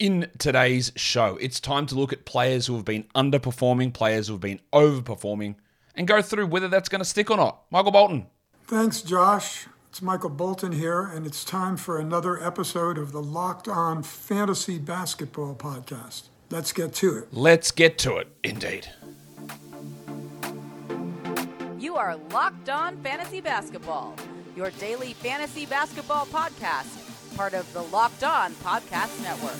In today's show, it's time to look at players who have been underperforming, players who have been overperforming, and go through whether that's going to stick or not. Michael Bolton. Thanks, Josh. It's Michael Bolton here, and it's time for another episode of the Locked On Fantasy Basketball Podcast. Let's get to it. Let's get to it, indeed. You are Locked On Fantasy Basketball, your daily fantasy basketball podcast, part of the Locked On Podcast Network.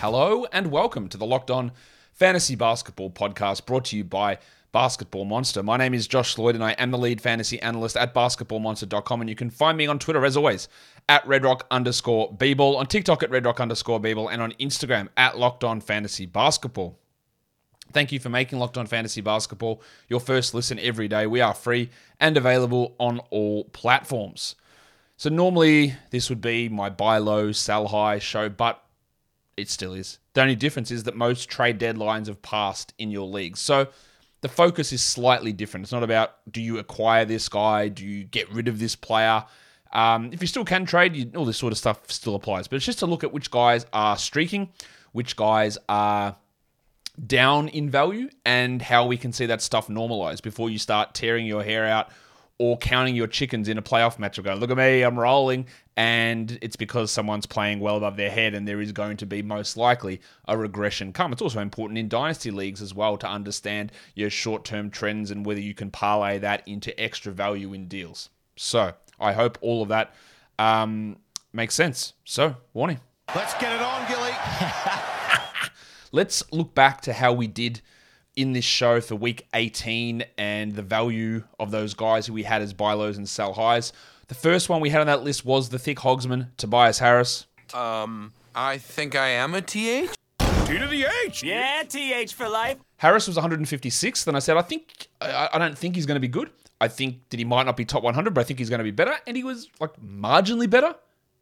Hello and welcome to the Locked On Fantasy Basketball Podcast brought to you by Basketball Monster. My name is Josh Lloyd and I am the lead fantasy analyst at basketballmonster.com. And you can find me on Twitter as always at redrock underscore on TikTok at redrock underscore and on Instagram at Locked On Fantasy Basketball. Thank you for making Locked On Fantasy Basketball your first listen every day. We are free and available on all platforms. So normally this would be my buy low, sell high show, but it still is. The only difference is that most trade deadlines have passed in your league. So the focus is slightly different. It's not about do you acquire this guy, do you get rid of this player. Um, if you still can trade, you, all this sort of stuff still applies. But it's just to look at which guys are streaking, which guys are down in value, and how we can see that stuff normalize before you start tearing your hair out or counting your chickens in a playoff match. Or going, look at me, I'm rolling, and it's because someone's playing well above their head, and there is going to be most likely a regression come. It's also important in dynasty leagues as well to understand your short term trends and whether you can parlay that into extra value in deals. So I hope all of that um, makes sense. So, warning. Let's get it on, Gilly. Let's look back to how we did in this show for week 18 and the value of those guys who we had as buy lows and sell highs. The first one we had on that list was the thick hogsman, Tobias Harris. Um, I think I am a TH. T to the H. Yeah, TH for life. Harris was 156th, and I said, I think, I, I don't think he's going to be good. I think that he might not be top 100, but I think he's going to be better. And he was like marginally better.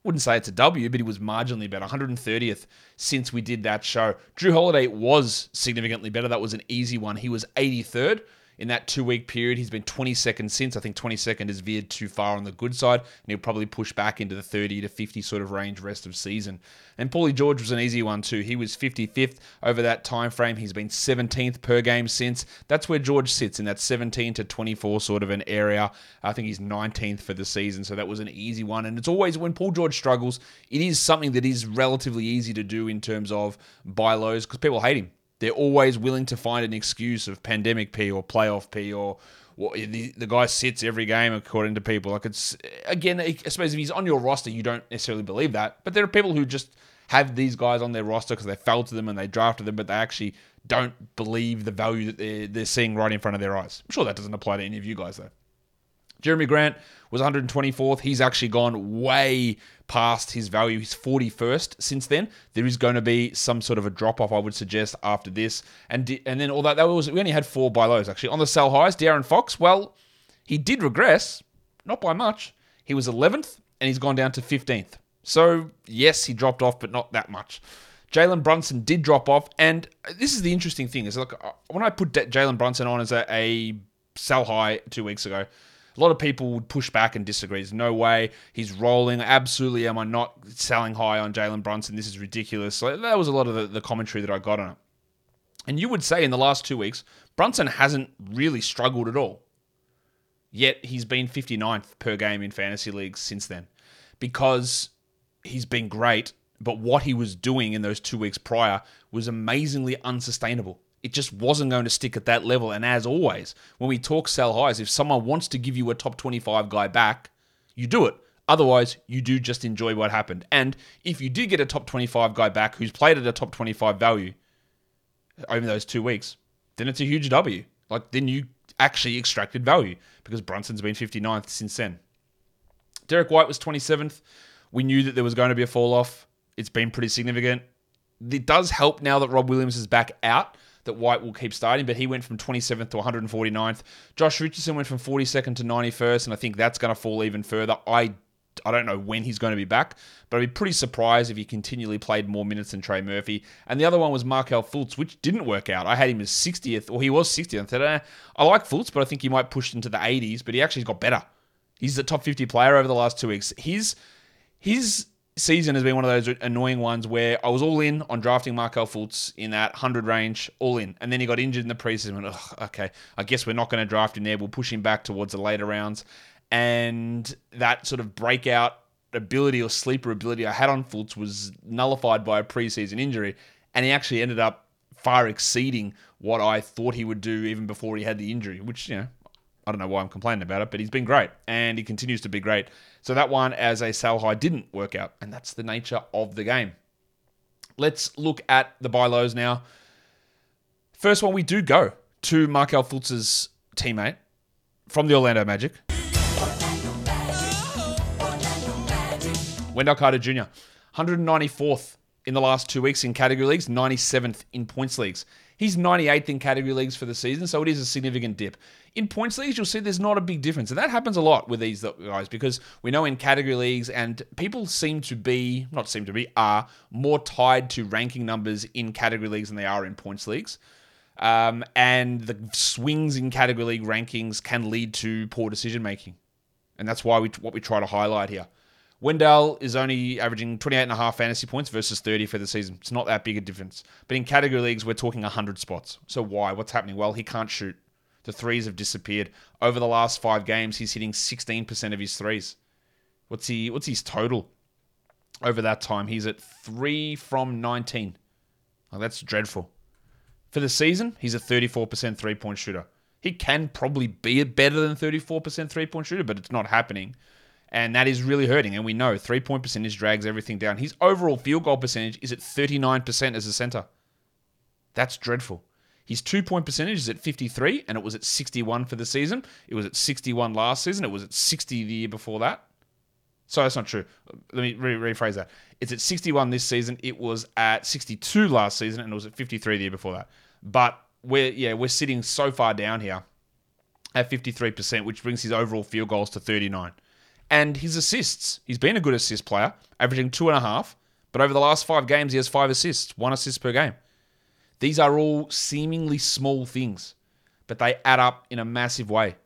Wouldn't say it's a W, but he was marginally better. 130th since we did that show. Jrue Holiday was significantly better. That was an easy one. He was 83rd in that two week period. He's been 22nd since. I think 22nd has veered too far on the good side, and he'll probably push back into the 30 to 50 sort of range rest of season. And Paulie George was an easy one too. He was 55th over that time frame. He's been 17th per game since. That's where George sits in that 17 to 24 sort of an area. I think he's 19th for the season, so that was an easy one. And it's always when Paul George struggles, it is something that is relatively easy to do in terms of buy lows because people hate him they're always willing to find an excuse of pandemic P or playoff P or what the, the guy sits every game according to people. Like it's again, I suppose if he's on your roster, you don't necessarily believe that. But there are people who just have these guys on their roster because they fell to them and they drafted them, but they actually don't believe the value that they're, they're seeing right in front of their eyes. I'm sure that doesn't apply to any of you guys though. Jerami Grant was 124th. He's actually gone way past his value. He's 41st since then. There is going to be some sort of a drop off, I would suggest, after this. And and then although that was we only had four buy lows actually on the sell highs. De'Aaron Fox, well, he did regress, not by much. He was 11th and he's gone down to 15th. So yes, he dropped off, but not that much. Jalen Brunson did drop off, and this is the interesting thing: is look, uh, when I put Jalen Brunson on as a, a sell high two weeks ago, a lot of people would push back and disagree. There's no way he's rolling. Absolutely, am I not selling high on Jalen Brunson? This is ridiculous. That was a lot of the, the commentary that I got on it. And you would say in the last two weeks, Brunson hasn't really struggled at all. Yet he's been 59th per game in fantasy leagues since then because he's been great. But what he was doing in those two weeks prior was amazingly unsustainable. It just wasn't going to stick at that level. And as always, when we talk sell highs, if someone wants to give you a top 25 guy back, you do it. Otherwise, you do just enjoy what happened. And if you do get a top 25 guy back who's played at a top 25 value over those two weeks, then it's a huge W. Like, then you actually extracted value because Brunson's been 59th since then. Derrick White was 27th. We knew that there was going to be a fall off. It's been pretty significant. It does help now that Rob Williams is back out that White will keep starting, but he went from 27th to 149th. Josh Richardson went from 42nd to 91st, and I think that's going to fall even further. I I don't know when he's going to be back, but I'd be pretty surprised if he continually played more minutes than Trey Murphy. And the other one was Markelle Fultz, which didn't work out. I had him as 60th, or he was 60th. I said, eh, I like Fultz, but I think he might push into the 80s, but he actually got better He's a top 50 player over the last two weeks. His his season has been one of those annoying ones where I was all in on drafting Markelle Fultz in that 100 range, all in. And then he got injured in the preseason. Ugh, okay, I guess we're not going to draft him there. We'll push him back towards the later rounds. And that sort of breakout ability or sleeper ability I had on Fultz was nullified by a preseason injury. And he actually ended up far exceeding what I thought he would do even before he had the injury, which, you know, I don't know why I'm complaining about it, but he's been great and he continues to be great. So that one as a sell high didn't work out, and that's the nature of the game. Let's look at the buy lows now. First one, we do go to Markelle Fultz's teammate from the Orlando Magic. Wendell Carter Jr., 194th in the last two weeks in category leagues, 97th in points leagues. He's 98th in category leagues for the season, so it is a significant dip. In points leagues, you'll see there's not a big difference. And that happens a lot with these guys because we know in category leagues, and people seem to be, not seem to be, are more tied to ranking numbers in category leagues than they are in points leagues. Um, and the swings in category league rankings can lead to poor decision making. And that's why we what we try to highlight here. Wendell is only averaging 28.5 fantasy points versus 30 for the season. It's not that big a difference. But in category leagues, we're talking 100 spots. So why? What's happening? Well, he can't shoot. The threes have disappeared. Over the last five games, he's hitting 16% of his threes. What's he? What's his total over that time? He's at three from 19. Oh, that's dreadful. For the season, he's a 34% three point shooter. He can probably be a better than 34% three point shooter, but it's not happening and that is really hurting. And we know three point percentage drags everything down. His overall field goal percentage is at 39% as a center. That's dreadful. His two point percentage is at 53, and it was at 61 for the season. It was at 61 last season. It was at 60 the year before that. So that's not true. Let me re- rephrase that. It's at 61 this season. It was at 62 last season, and it was at 53 the year before that. But we're yeah we're sitting so far down here at 53%, which brings his overall field goals to 39 and his assists. He's been a good assist player, averaging two and a half, but over the last five games, he has five assists, one assist per game. These are all seemingly small things, but they add up in a massive way.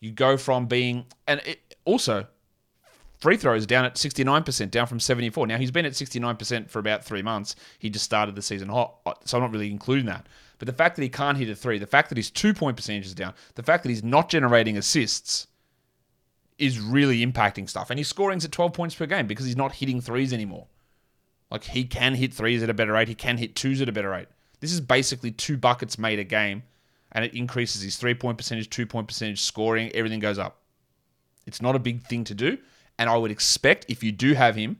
You go from being, and it, also, free throws down at 69%, down from 74. Now, he's been at 69% for about three months. He just started the season hot, uh, so I'm not really including that. But the fact that he can't hit a three, the fact that his two point percentage is down, the fact that he's not generating assists, is really impacting stuff. And he's scoring at 12 points per game because he's not hitting threes anymore. Like he can hit threes at a better rate, he can hit twos at a better rate. This is basically two buckets made a game, and it increases his three point percentage, two point percentage, scoring, everything goes up. It's not a big thing to do, and I would expect, if you do have him,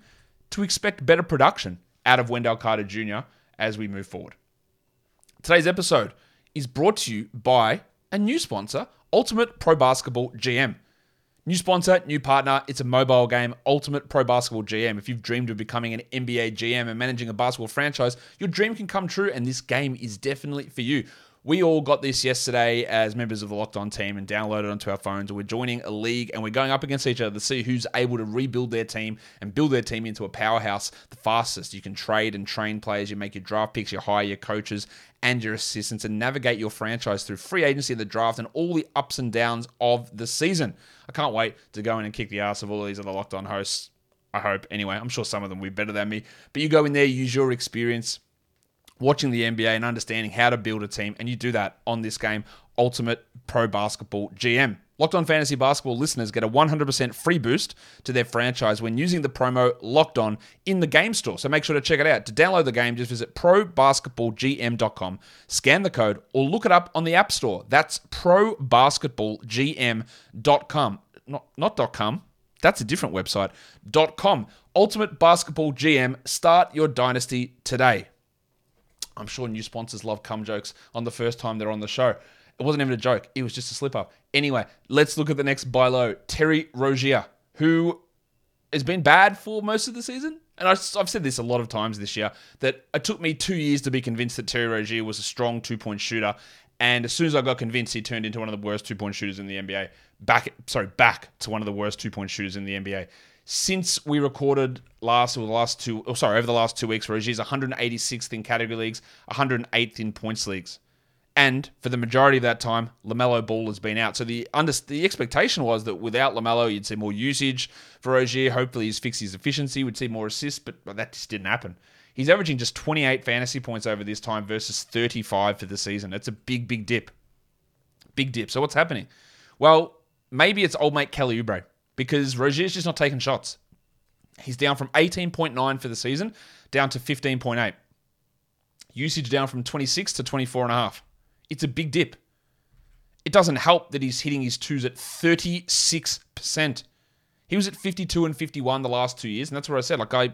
to expect better production out of Wendell Carter Jr. as we move forward. Today's episode is brought to you by a new sponsor, Ultimate Pro Basketball GM. New sponsor, new partner. It's a mobile game, Ultimate Pro Basketball GM. If you've dreamed of becoming an NBA GM and managing a basketball franchise, your dream can come true, and this game is definitely for you. We all got this yesterday as members of the Locked On team and downloaded onto our phones. We're joining a league and we're going up against each other to see who's able to rebuild their team and build their team into a powerhouse the fastest. You can trade and train players, you make your draft picks, you hire your coaches and your assistants, and navigate your franchise through free agency, the draft, and all the ups and downs of the season. I can't wait to go in and kick the ass of all these other Locked On hosts. I hope. Anyway, I'm sure some of them will be better than me. But you go in there, use your experience watching the NBA and understanding how to build a team, and you do that on this game, Ultimate Pro Basketball GM. Locked On Fantasy Basketball listeners get a 100% free boost to their franchise when using the promo Locked On in the game store. So make sure to check it out. To download the game, just visit probasketballgm.com, scan the code, or look it up on the App Store. That's probasketballgm.com. Not, not .com. That's a different website. .com. Ultimate Basketball GM. Start your dynasty today. I'm sure new sponsors love cum jokes on the first time they're on the show. It wasn't even a joke. It was just a slip up. Anyway, let's look at the next buy low. Terry Rozier, who has been bad for most of the season. And I've said this a lot of times this year that it took me two years to be convinced that Terry Rozier was a strong two point shooter. And as soon as I got convinced, he turned into one of the worst two point shooters in the NBA. Back, sorry, back to one of the worst two point shooters in the NBA since we recorded last or the last two, oh, sorry, over the last two weeks, Rozier's 186th in category leagues, 108th in points leagues. And for the majority of that time, LaMelo Ball has been out. So the under, the expectation was that without LaMelo, you'd see more usage for Rozier. Hopefully, he's fixed his efficiency, would see more assists, but that just didn't happen. He's averaging just 28 fantasy points over this time versus 35 for the season. That's a big, big dip. Big dip. So what's happening? Well, maybe it's old mate Kelly Oubre because Rozier's just not taking shots. He's down from 18.9 for the season down to 15.8. Usage down from 26 to 24.5. It's a big dip. It doesn't help that he's hitting his twos at 36%. He was at 52 and 51 the last two years, and that's what I said. Like I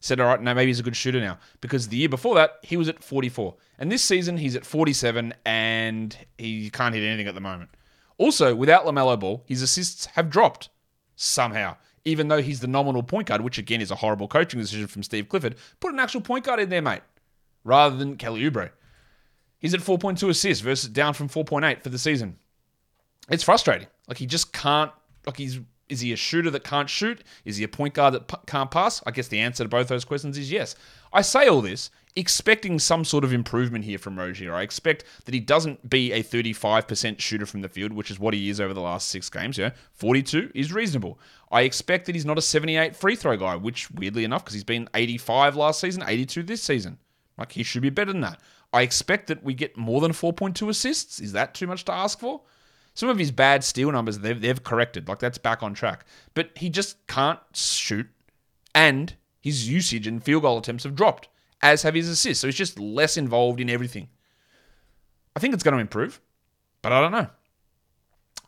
said, all right, now maybe he's a good shooter now. Because the year before that, he was at 44. And this season, he's at 47, and he can't hit anything at the moment. Also, without LaMelo Ball, his assists have dropped somehow. Even though he's the nominal point guard, which again is a horrible coaching decision from Steve Clifford, put an actual point guard in there, mate, rather than Kelly Oubre. He's at 4.2 assists versus down from 4.8 for the season. It's frustrating. Like he just can't. Like he's is he a shooter that can't shoot? Is he a point guard that p- can't pass? I guess the answer to both those questions is yes. I say all this expecting some sort of improvement here from Rozier. I expect that he doesn't be a 35% shooter from the field, which is what he is over the last six games. Yeah, 42 is reasonable. I expect that he's not a 78 free throw guy, which weirdly enough, because he's been 85 last season, 82 this season. Like he should be better than that. I expect that we get more than 4.2 assists. Is that too much to ask for? Some of his bad steal numbers they've, they've corrected. Like that's back on track. But he just can't shoot, and his usage and field goal attempts have dropped, as have his assists. So he's just less involved in everything. I think it's going to improve, but I don't know.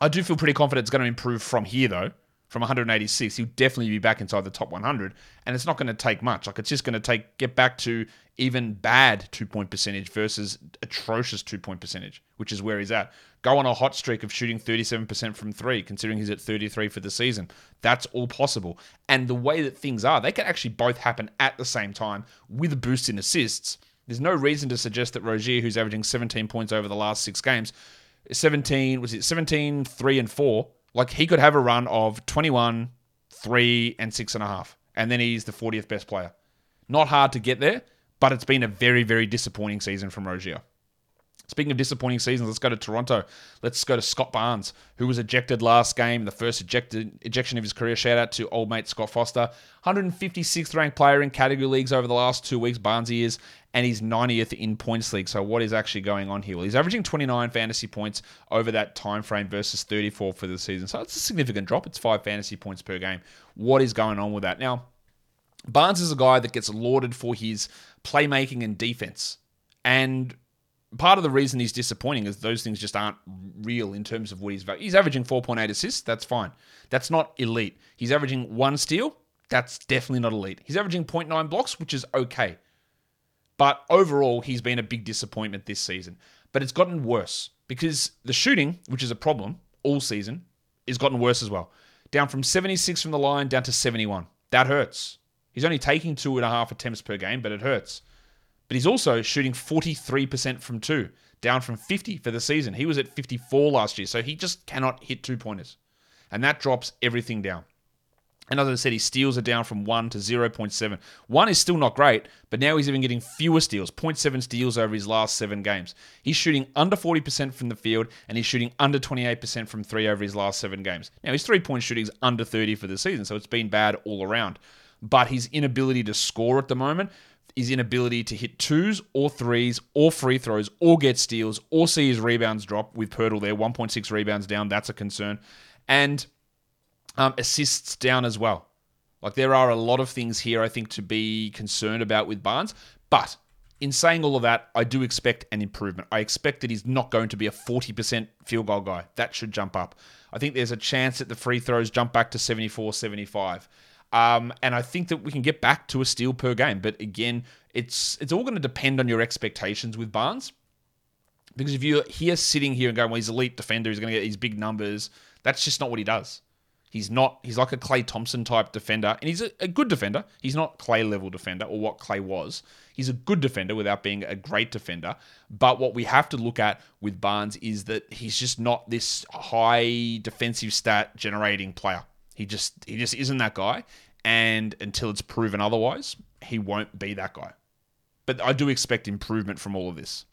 I do feel pretty confident it's going to improve from here, though. From 186, he'll definitely be back inside the top 100, and it's not going to take much. Like it's just going to take get back to even bad two point percentage versus atrocious two point percentage, which is where he's at. Go on a hot streak of shooting 37% from three, considering he's at 33 for the season. That's all possible. And the way that things are, they can actually both happen at the same time with a boost in assists. There's no reason to suggest that Rozier, who's averaging 17 points over the last six games, 17, was it 17, 3, and 4, like he could have a run of 21, 3, and 6.5. And then he's the 40th best player. Not hard to get there but it's been a very, very disappointing season from Rozier. Speaking of disappointing seasons, let's go to Toronto. Let's go to Scott Barnes, who was ejected last game, the first ejected ejection of his career. Shout out to old mate Scott Foster, 156th ranked player in category leagues over the last two weeks. Barnes is, and he's 90th in points league. So what is actually going on here? Well, he's averaging 29 fantasy points over that time frame versus 34 for the season. So it's a significant drop. It's five fantasy points per game. What is going on with that now? Barnes is a guy that gets lauded for his playmaking and defense. And part of the reason he's disappointing is those things just aren't real in terms of what he's he's averaging 4.8 assists that's fine. That's not elite. He's averaging one steal that's definitely not elite. He's averaging 0.9 blocks which is okay. But overall he's been a big disappointment this season. But it's gotten worse because the shooting which is a problem all season is gotten worse as well. Down from 76 from the line down to 71 that hurts. He's only taking two and a half attempts per game, but it hurts. But he's also shooting 43% from two, down from 50 for the season. He was at 54 last year, so he just cannot hit two pointers. And that drops everything down. And as I said, his steals are down from 1 to 0.7. 1 is still not great, but now he's even getting fewer steals, 0.7 steals over his last seven games. He's shooting under 40% from the field, and he's shooting under 28% from three over his last seven games. Now, his three point shooting is under 30 for the season, so it's been bad all around but his inability to score at the moment, his inability to hit twos or threes or free throws or get steals or see his rebounds drop with Poeltl there, 1.6 rebounds down, that's a concern. And um, assists down as well. Like there are a lot of things here I think to be concerned about with Barnes, but in saying all of that, I do expect an improvement. I expect that he's not going to be a 40% field goal guy. That should jump up. I think there's a chance that the free throws jump back to 74, 75. Um, and I think that we can get back to a steal per game. But again, it's it's all going to depend on your expectations with Barnes. Because if you're here sitting here and going, well, he's elite defender, he's going to get these big numbers, that's just not what he does. He's not, he's like a Klay Thompson type defender, and he's a, a, good defender. He's not Klay level defender or what Klay was. He's a good defender without being a great defender. But what we have to look at with Barnes is that he's just not this high defensive stat generating player. He just he just isn't that guy and until it's proven otherwise, he won't be that guy. But I do expect improvement from all of this.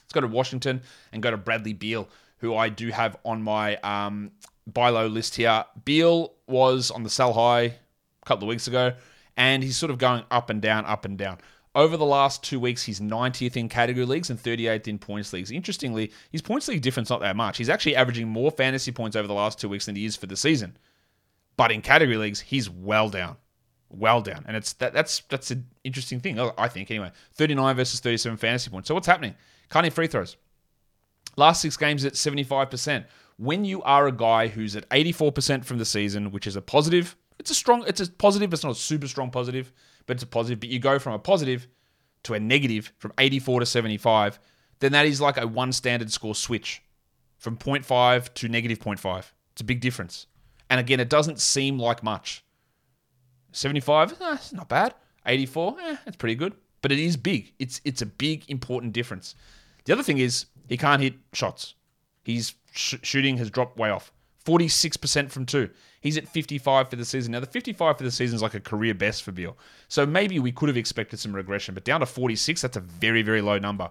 Let's go to Washington and go to Bradley Beal, who I do have on my um, buy low list here. Beal was on the sell high a couple of weeks ago, and he's sort of going up and down, up and down. Over the last two weeks, he's 90th in category leagues and 38th in points leagues. Interestingly, his points league difference not that much. He's actually averaging more fantasy points over the last two weeks than he is for the season. But in category leagues, he's well down, well down, and it's that, that's that's an interesting thing. I think anyway. 39 versus 37 fantasy points. So what's happening? Hit free throws. Last six games at 75%. When you are a guy who's at 84% from the season, which is a positive, it's a strong, it's a positive, it's not a super strong positive, but it's a positive. But you go from a positive to a negative from 84 to 75, then that is like a one standard score switch from 0.5 to negative 0.5. It's a big difference. And again, it doesn't seem like much. 75, eh, not bad. 84, eh, it's pretty good. But it is big. It's it's a big important difference. The other thing is he can't hit shots. His sh- shooting has dropped way off. 46% from two. He's at 55 for the season. Now, the 55 for the season is like a career best for Beal. So maybe we could have expected some regression, but down to 46, that's a very, very low number.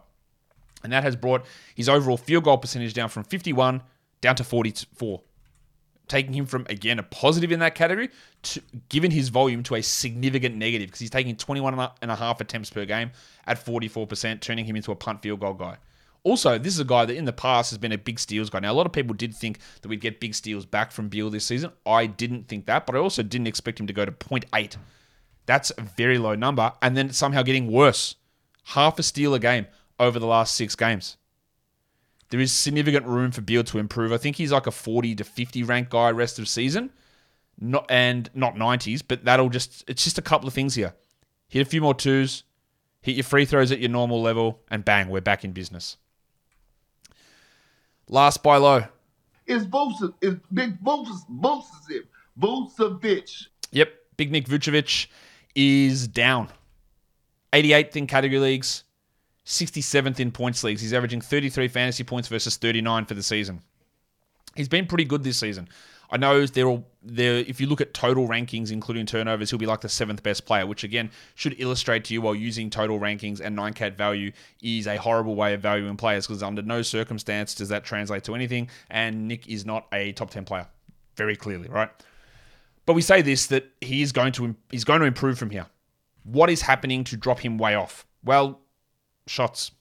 And that has brought his overall field goal percentage down from 51 down to 44, taking him from, again, a positive in that category, to, given his volume, to a significant negative because he's taking 21 and a half attempts per game at 44%, turning him into a punt field goal guy. Also, this is a guy that in the past has been a big steals guy. Now, a lot of people did think that we'd get big steals back from Beal this season. I didn't think that, but I also didn't expect him to go to 0.8. That's a very low number. And then somehow getting worse. Half a steal a game over the last six games. There is significant room for Beal to improve. I think he's like a 40 to 50 rank guy rest of season. Not and not 90s, but that'll just it's just a couple of things here. Hit a few more twos, hit your free throws at your normal level, and bang, we're back in business. Last buy low. It's Vucevic. It's Big Vucevic. Vucevic. Yep. Big Nick Vucevic is down. 88th in category leagues, 67th in points leagues. He's averaging 33 fantasy points versus 39 for the season. He's been pretty good this season. I know they're all there. If you look at total rankings, including turnovers, he'll be like the seventh best player, which again should illustrate to you while using total rankings and nine cat value is a horrible way of valuing players because under no circumstance does that translate to anything. And Nick is not a top ten player, very clearly, right? But we say this that he is going to he's going to improve from here. What is happening to drop him way off? Well, shots.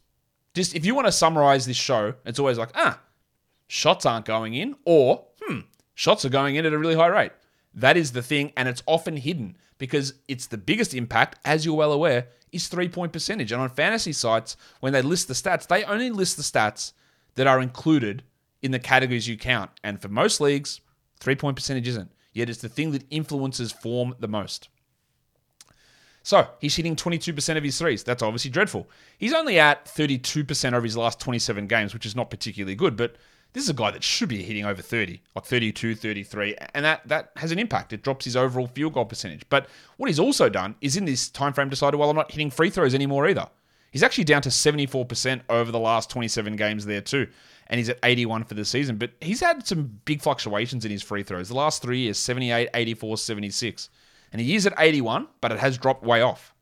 Just if you want to summarize this show, it's always like ah, shots aren't going in, or hmm, shots are going in at a really high rate. That is the thing, and it's often hidden because it's the biggest impact, as you're well aware, is three point percentage. And on fantasy sites, when they list the stats, they only list the stats that are included in the categories you count. And for most leagues, three point percentage isn't. Yet it's the thing that influences form the most. So he's hitting 22% of his threes. That's obviously dreadful. He's only at 32% over his last 27 games, which is not particularly good, but this is a guy that should be hitting over 30, like 32, 33, and that that has an impact. It drops his overall field goal percentage. But what he's also done is in this time frame decided, well, I'm not hitting free throws anymore either. He's actually down to 74% over the last 27 games there too. And he's at 81 for the season. But he's had some big fluctuations in his free throws. The last three years, 78, 84, 76. And he is at 81, but it has dropped way off.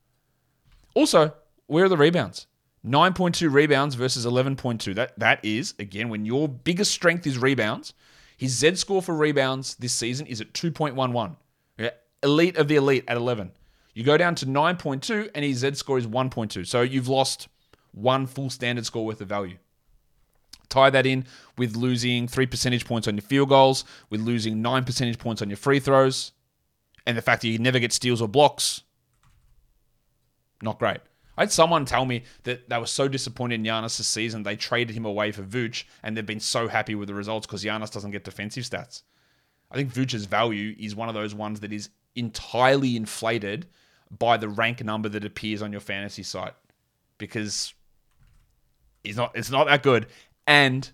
Also, where are the rebounds? 9.2 rebounds versus 11.2. That that is again when your biggest strength is rebounds. His Z score for rebounds this season is at 2.11. Yeah, elite of the elite at 11. You go down to 9.2 and his Z score is 1.2. So you've lost one full standard score worth of value. Tie that in with losing 3 percentage points on your field goals, with losing 9 percentage points on your free throws, and the fact that you never get steals or blocks. Not great. I had someone tell me that they were so disappointed in Giannis season, they traded him away for Vooch, and they've been so happy with the results because Giannis doesn't get defensive stats. I think Vooch's value is one of those ones that is entirely inflated by the rank number that appears on your fantasy site because he's not it's not that good and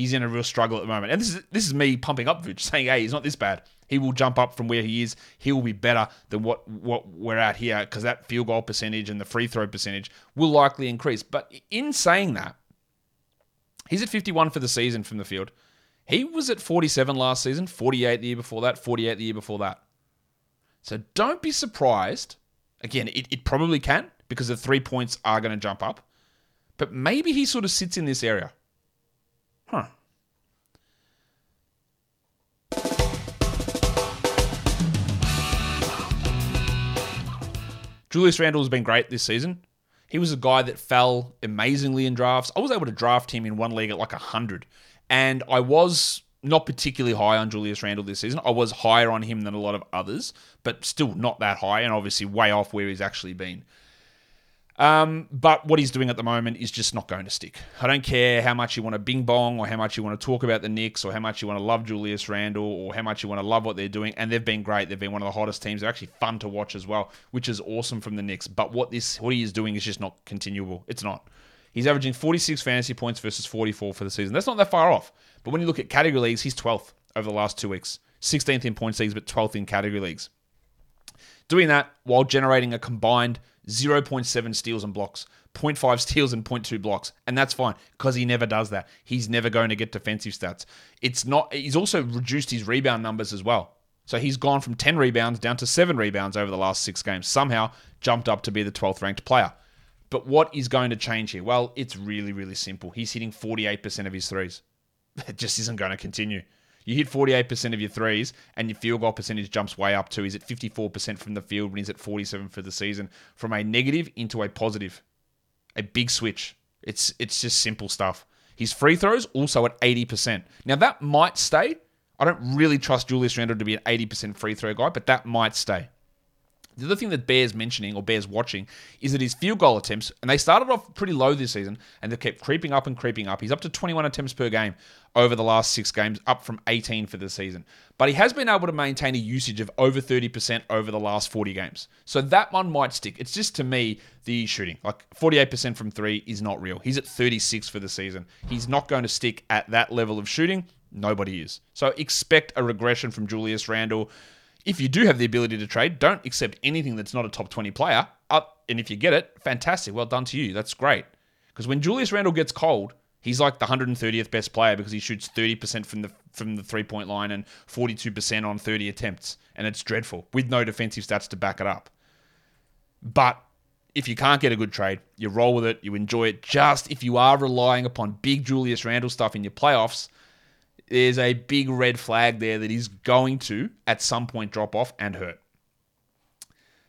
he's in a real struggle at the moment. And this is this is me pumping up Vooch saying, "Hey, he's not this bad." He will jump up from where he is. He will be better than what, what we're at here because that field goal percentage and the free throw percentage will likely increase. But in saying that, he's at 51 for the season from the field. He was at 47 last season, 48 the year before that, 48 the year before that. So don't be surprised. Again, it, it probably can because the three points are going to jump up. but maybe he sort of sits in this area. Huh. Julius Randle has been great this season. He was a guy that fell amazingly in drafts. I was able to draft him in one league at like 100. And I was not particularly high on Julius Randle this season. I was higher on him than a lot of others, but still not that high and obviously way off where he's actually been. Um, but what he's doing at the moment is just not going to stick. I don't care how much you want to bing bong or how much you want to talk about the Knicks or how much you want to love Julius Randle or how much you want to love what they're doing. And they've been great. They've been one of the hottest teams. They're actually fun to watch as well, which is awesome from the Knicks. But what this what he is doing is just not continuable. It's not. He's averaging 46 fantasy points versus 44 for the season. That's not that far off. But when you look at category leagues, he's 12th over the last two weeks. 16th in points leagues, but 12th in category leagues. Doing that while generating a combined 0.7 steals and blocks. 0.5 steals and 0.2 blocks. And that's fine because he never does that. He's never going to get defensive stats. It's not he's also reduced his rebound numbers as well. So he's gone from 10 rebounds down to 7 rebounds over the last 6 games. Somehow jumped up to be the 12th ranked player. But what is going to change here? Well, it's really really simple. He's hitting 48% of his threes. It just isn't going to continue. You hit 48% of your threes, and your field goal percentage jumps way up too. He's at 54% from the field when he's at 47 for the season. From a negative into a positive a big switch. It's it's just simple stuff. His free throws also at 80%. Now that might stay. I don't really trust Julius Randle to be an 80% free throw guy, but that might stay. The other thing that bears mentioning or bears watching is that his field goal attempts, and they started off pretty low this season, and they've kept creeping up and creeping up. He's up to 21 attempts per game over the last six games, up from 18 for the season. But he has been able to maintain a usage of over 30% over the last 40 games. So that one might stick. It's just to me the shooting. Like 48% from three is not real. He's at 36 for the season. He's not going to stick at that level of shooting. Nobody is. So expect a regression from Julius Randle. If you do have the ability to trade, don't accept anything that's not a top 20 player. Up, and if you get it, fantastic. Well done to you. That's great. Because when Julius Randle gets cold, he's like the 130th best player because he shoots 30% from the from the three point line and 42% on 30 attempts, and it's dreadful with no defensive stats to back it up. But if you can't get a good trade, you roll with it, you enjoy it. Just if you are relying upon big Julius Randle stuff in your playoffs, there's a big red flag there that is going to, at some point, drop off and hurt.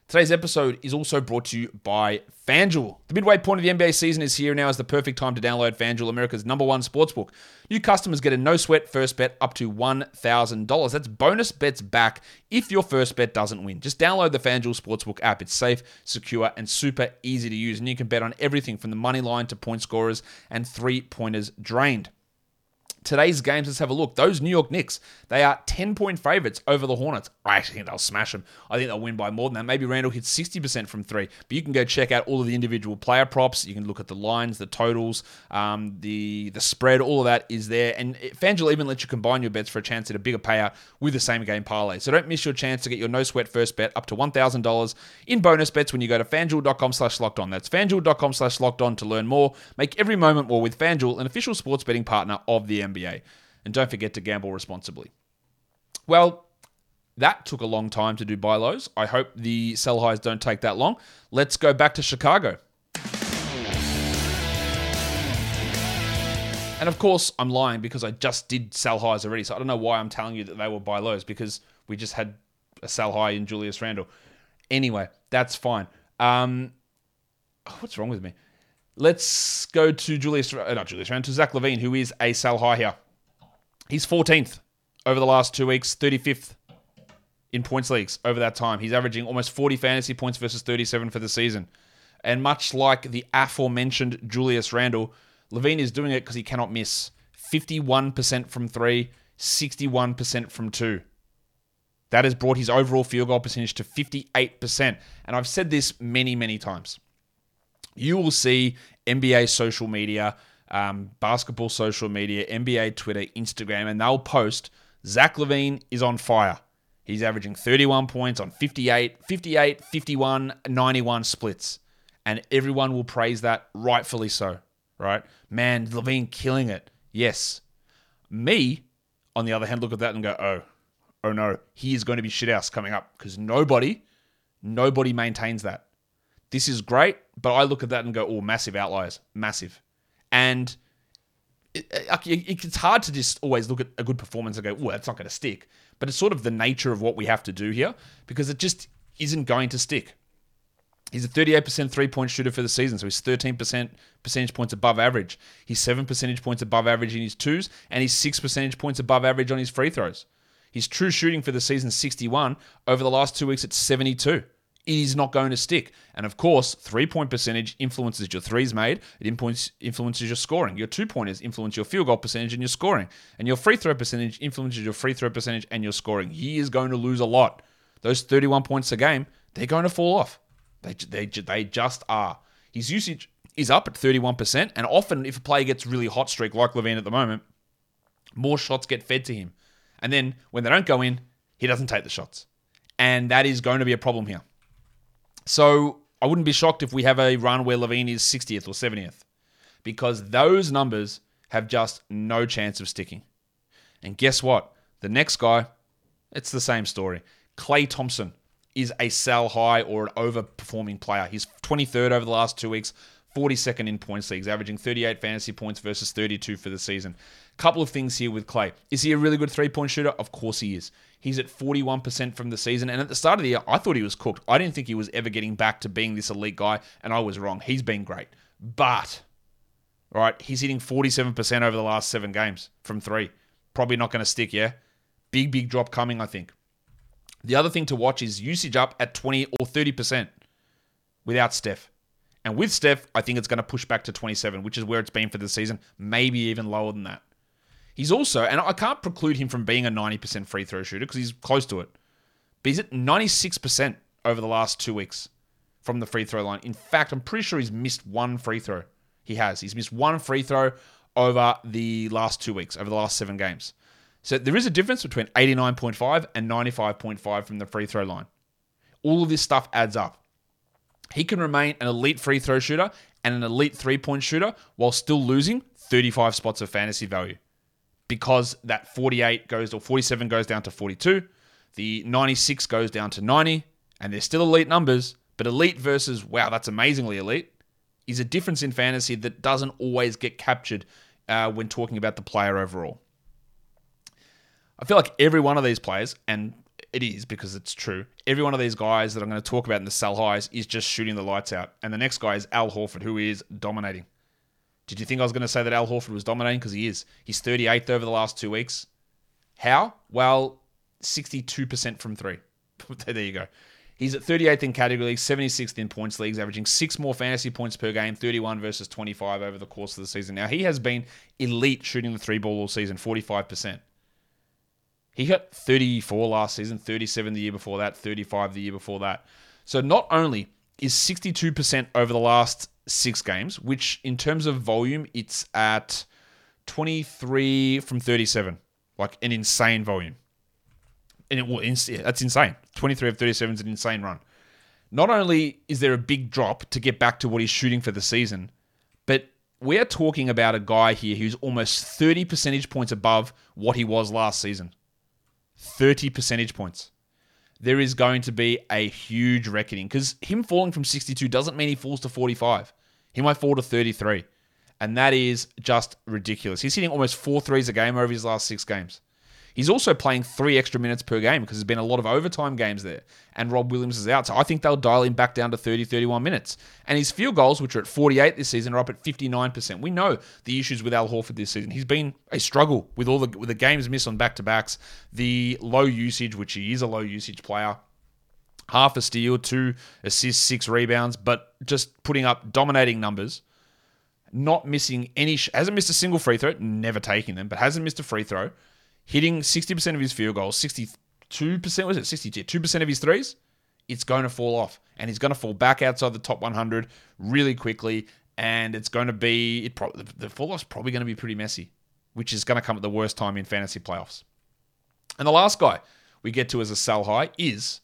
Today's episode is also brought to you by FanDuel. The midway point of the NBA season is here now is the perfect time to download FanDuel, America's number one sportsbook. New customers get a no sweat first bet up to $1,000. That's bonus bets back if your first bet doesn't win. Just download the FanDuel Sportsbook app. It's safe, secure, and super easy to use. And you can bet on everything from the money line to point scorers and three pointers drained today's games, let's have a look. Those New York Knicks, they are 10 point favorites over the Hornets. I actually think they'll smash them. I think they'll win by more than that. Maybe Randle hits 60% from three, but you can go check out all of the individual player props. You can look at the lines, the totals, um, the the spread, all of that is there. And FanDuel even lets you combine your bets for a chance at a bigger payout with the same game parlay. So don't miss your chance to get your no sweat first bet up to $1,000 in bonus bets when you go to fanduel.com slash locked on. That's fanduel.com slash locked on to learn more. Make every moment more with FanDuel, an official sports betting partner of the NBA. And don't forget to gamble responsibly. Well, that took a long time to do buy lows. I hope the sell highs don't take that long. Let's go back to Chicago. And of course, I'm lying because I just did sell highs already. So I don't know why I'm telling you that they were buy lows because we just had a sell high in Julius Randle. Anyway, that's fine. Um, what's wrong with me? Let's go to Julius, uh, not Julius to Zach LaVine, who is a sell high here. He's 14th over the last two weeks, 35th in points leagues over that time. He's averaging almost 40 fantasy points versus 37 for the season. And much like the aforementioned Julius Randle, LaVine is doing it because he cannot miss. 51% from three, 61% from two. That has brought his overall field goal percentage to 58%. And I've said this many, many times. You will see NBA social media um, basketball social media, NBA Twitter, Instagram, and they'll post Zach LaVine is on fire. He's averaging 31 points on 58, 58, 51, 91 splits. And everyone will praise that, rightfully so, right? Man, LaVine killing it. Yes. Me, on the other hand, look at that and go, oh, oh no, he is going to be shithouse coming up because nobody, nobody maintains that. This is great But I look at that and go, oh, massive outliers, massive. And it, it, it's hard to just always look at a good performance and go, well, that's not going to stick. But it's sort of the nature of what we have to do here because it just isn't going to stick. He's a 38% three point shooter for the season, so he's 13% percentage points above average. He's 7 percentage points above average in his twos, and he's 6 percentage points above average on his free throws. His true shooting for the season 61. Over the last two weeks, it's 72. It is not going to stick. And of course, three point percentage influences your threes made, it influences your scoring. Your two pointers influence your field goal percentage and your scoring. And your free throw percentage influences your free throw percentage and your scoring. He is going to lose a lot. Those 31 points a game, they're going to fall off. They, they, they just are. His usage is up at 31%, and often if a player gets really hot streak like LaVine at the moment, more shots get fed to him. And then when they don't go in, he doesn't take the shots. And that is going to be a problem here. So I wouldn't be shocked if we have a run where LaVine is 60th or 70th because those numbers have just no chance of sticking. And guess what? The next guy, it's the same story. Klay Thompson is a sell high or an overperforming player. He's 23rd over the last two weeks, 42nd in points leagues, averaging 38 fantasy points versus 32 for the season. Couple of things here with Klay. Is he a really good three point shooter? Of course he is. He's at 41% from the season. And at the start of the year, I thought he was cooked. I didn't think he was ever getting back to being this elite guy, and I was wrong. He's been great. But, right, he's hitting 47% over the last seven games from three. Probably not going to stick, yeah? Big, big drop coming, I think. The other thing to watch is usage up at 20 or 30% without Steph. And with Steph, I think it's going to push back to 27, which is where it's been for the season, maybe even lower than that. He's also, and I can't preclude him from being a 90% free throw shooter because he's close to it. But he's at 96% over the last two weeks from the free throw line. In fact, I'm pretty sure he's missed one free throw. He has. He's missed one free throw over the last two weeks, over the last seven games. So there is a difference between 89.5 and 95.5 from the free throw line. All of this stuff adds up. He can remain an elite free throw shooter and an elite three point shooter while still losing 35 spots of fantasy value because that 48 goes or 47 goes down to 42, the 96 goes down to 90, and they're still elite numbers, but elite versus wow, that's amazingly elite is a difference in fantasy that doesn't always get captured uh, when talking about the player overall. I feel like every one of these players, and it is because it's true, every one of these guys that I'm going to talk about in the sell highs is just shooting the lights out. And the next guy is Al Horford, who is dominating. Did you think I was going to say that Al Horford was dominating? Because he is. He's 38th over the last two weeks. How? Well, 62% from three. there you go. He's at 38th in category leagues, 76th in points leagues, averaging six more fantasy points per game, 31 versus 25 over the course of the season. Now, he has been elite shooting the three ball all season, 45%. He got 34 last season, 37 the year before that, 35 the year before that. So not only is 62% over the last six games, which in terms of volume, it's at 23 from 37, like an insane volume. And it, well, that's insane. 23 of 37 is an insane run. Not only is there a big drop to get back to what he's shooting for the season, but we're talking about a guy here who's almost 30 percentage points above what he was last season. 30 percentage points. There is going to be a huge reckoning because him falling from 62 doesn't mean he falls to 45. He might fall to 33. And that is just ridiculous. He's hitting almost four threes a game over his last six games. He's also playing three extra minutes per game because there's been a lot of overtime games there. And Rob Williams is out. So I think they'll dial him back down to 30, 31 minutes. And his field goals, which are at 48 this season, are up at 59%. We know the issues with Al Horford this season. He's been a struggle with all the with the games missed on back to backs, the low usage, which he is a low usage player. Half a steal, two assists, six rebounds, but just putting up dominating numbers not missing any, hasn't missed a single free throw, never taking them, but hasn't missed a free throw hitting 60% of his field goals, 62% was it? 62% of his threes, it's going to fall off. And he's going to fall back outside the top 100 really quickly. And it's going to be, it pro- the fall off's probably going to be pretty messy, which is going to come at the worst time in fantasy playoffs. And the last guy we get to as a sell high is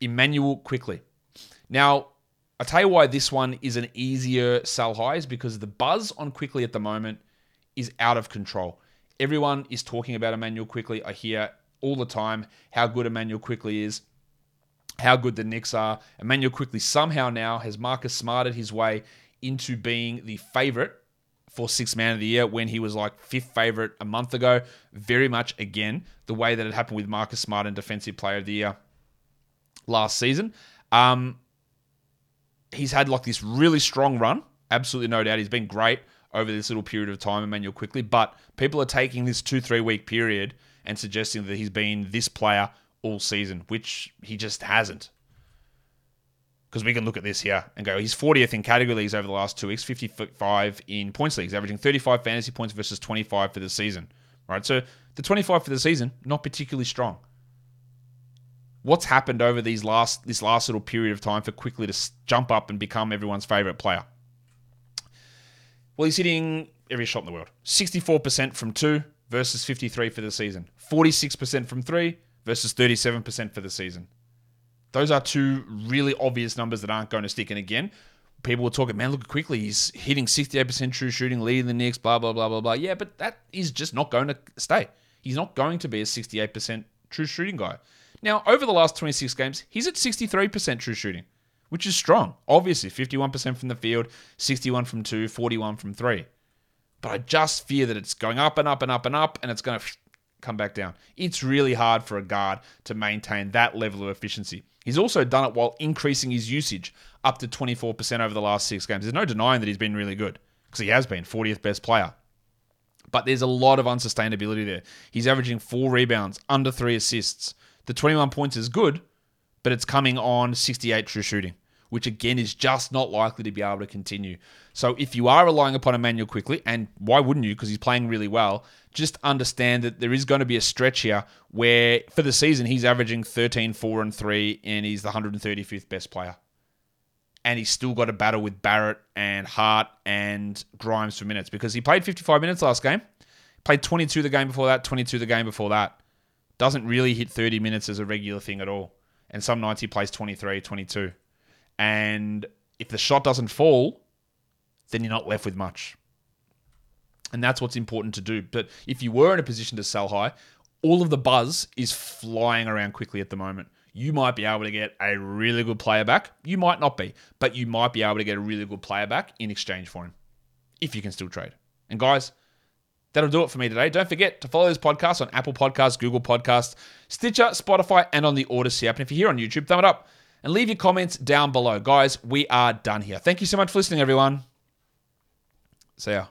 Immanuel Quickley. Now, I tell you why this one is an easier sell high is because the buzz on Quickley at the moment is out of control. Everyone is talking about Immanuel Quickley. I hear all the time how good Immanuel Quickley is, how good the Knicks are. Immanuel Quickley somehow now has Marcus Smarted his way into being the favorite for sixth man of the year when he was like fifth favorite a month ago. Very much again the way that it happened with Marcus Smart and defensive player of the year last season. Um, he's had like this really strong run. Absolutely no doubt. He's been great over this little period of time, Immanuel Quickley. But people are taking this two, three week period and suggesting that he's been this player all season, which he just hasn't. Because we can look at this here and go, he's 40th in category leagues over the last two weeks, 55 in points leagues, averaging 35 fantasy points versus 25 for the season. Right, so the 25 for the season, not particularly strong. What's happened over these last this last little period of time for Quickley to jump up and become everyone's favorite player? Well, he's hitting every shot in the world. 64% from two versus 53 for the season. 46% from three versus 37% for the season. Those are two really obvious numbers that aren't going to stick. And again, people were talking, man, look Quickley. He's hitting 68% true shooting, leading the Knicks, blah, blah, blah, blah, blah. Yeah, but that is just not going to stay. He's not going to be a 68% true shooting guy. Now, over the last 26 games, he's at 63% true shooting, which is strong. Obviously, 51% from the field, 61 from two, 41 from three. But I just fear that it's going up and up and up and up, and it's going to come back down. It's really hard for a guard to maintain that level of efficiency. He's also done it while increasing his usage up to 24% over the last six games. There's no denying that he's been really good because he has been 40th best player. But there's a lot of unsustainability there. He's averaging four rebounds, under three assists. The 21 points is good, but it's coming on 68 true shooting, which again is just not likely to be able to continue. So if you are relying upon Immanuel Quickley, and why wouldn't you? Because he's playing really well, just understand that there is going to be a stretch here where for the season he's averaging 13, 4, and 3, and he's the 135th best player. And he's still got a battle with Barrett and Hart and Grimes for minutes because he played 55 minutes last game. Played 22 the game before that, 22 the game before that. Doesn't really hit 30 minutes as a regular thing at all. And some nights he plays 23, 22. And if the shot doesn't fall, then you're not left with much. And that's what's important to do. But if you were in a position to sell high, all of the buzz is flying around Quickley at the moment. You might be able to get a really good player back. You might not be, but you might be able to get a really good player back in exchange for him if you can still trade. And guys, that'll do it for me today. Don't forget to follow this podcast on Apple Podcasts, Google Podcasts, Stitcher, Spotify, and on the Odyssey app. And if you're here on YouTube, thumb it up and leave your comments down below. Guys, we are done here. Thank you so much for listening, everyone. See ya.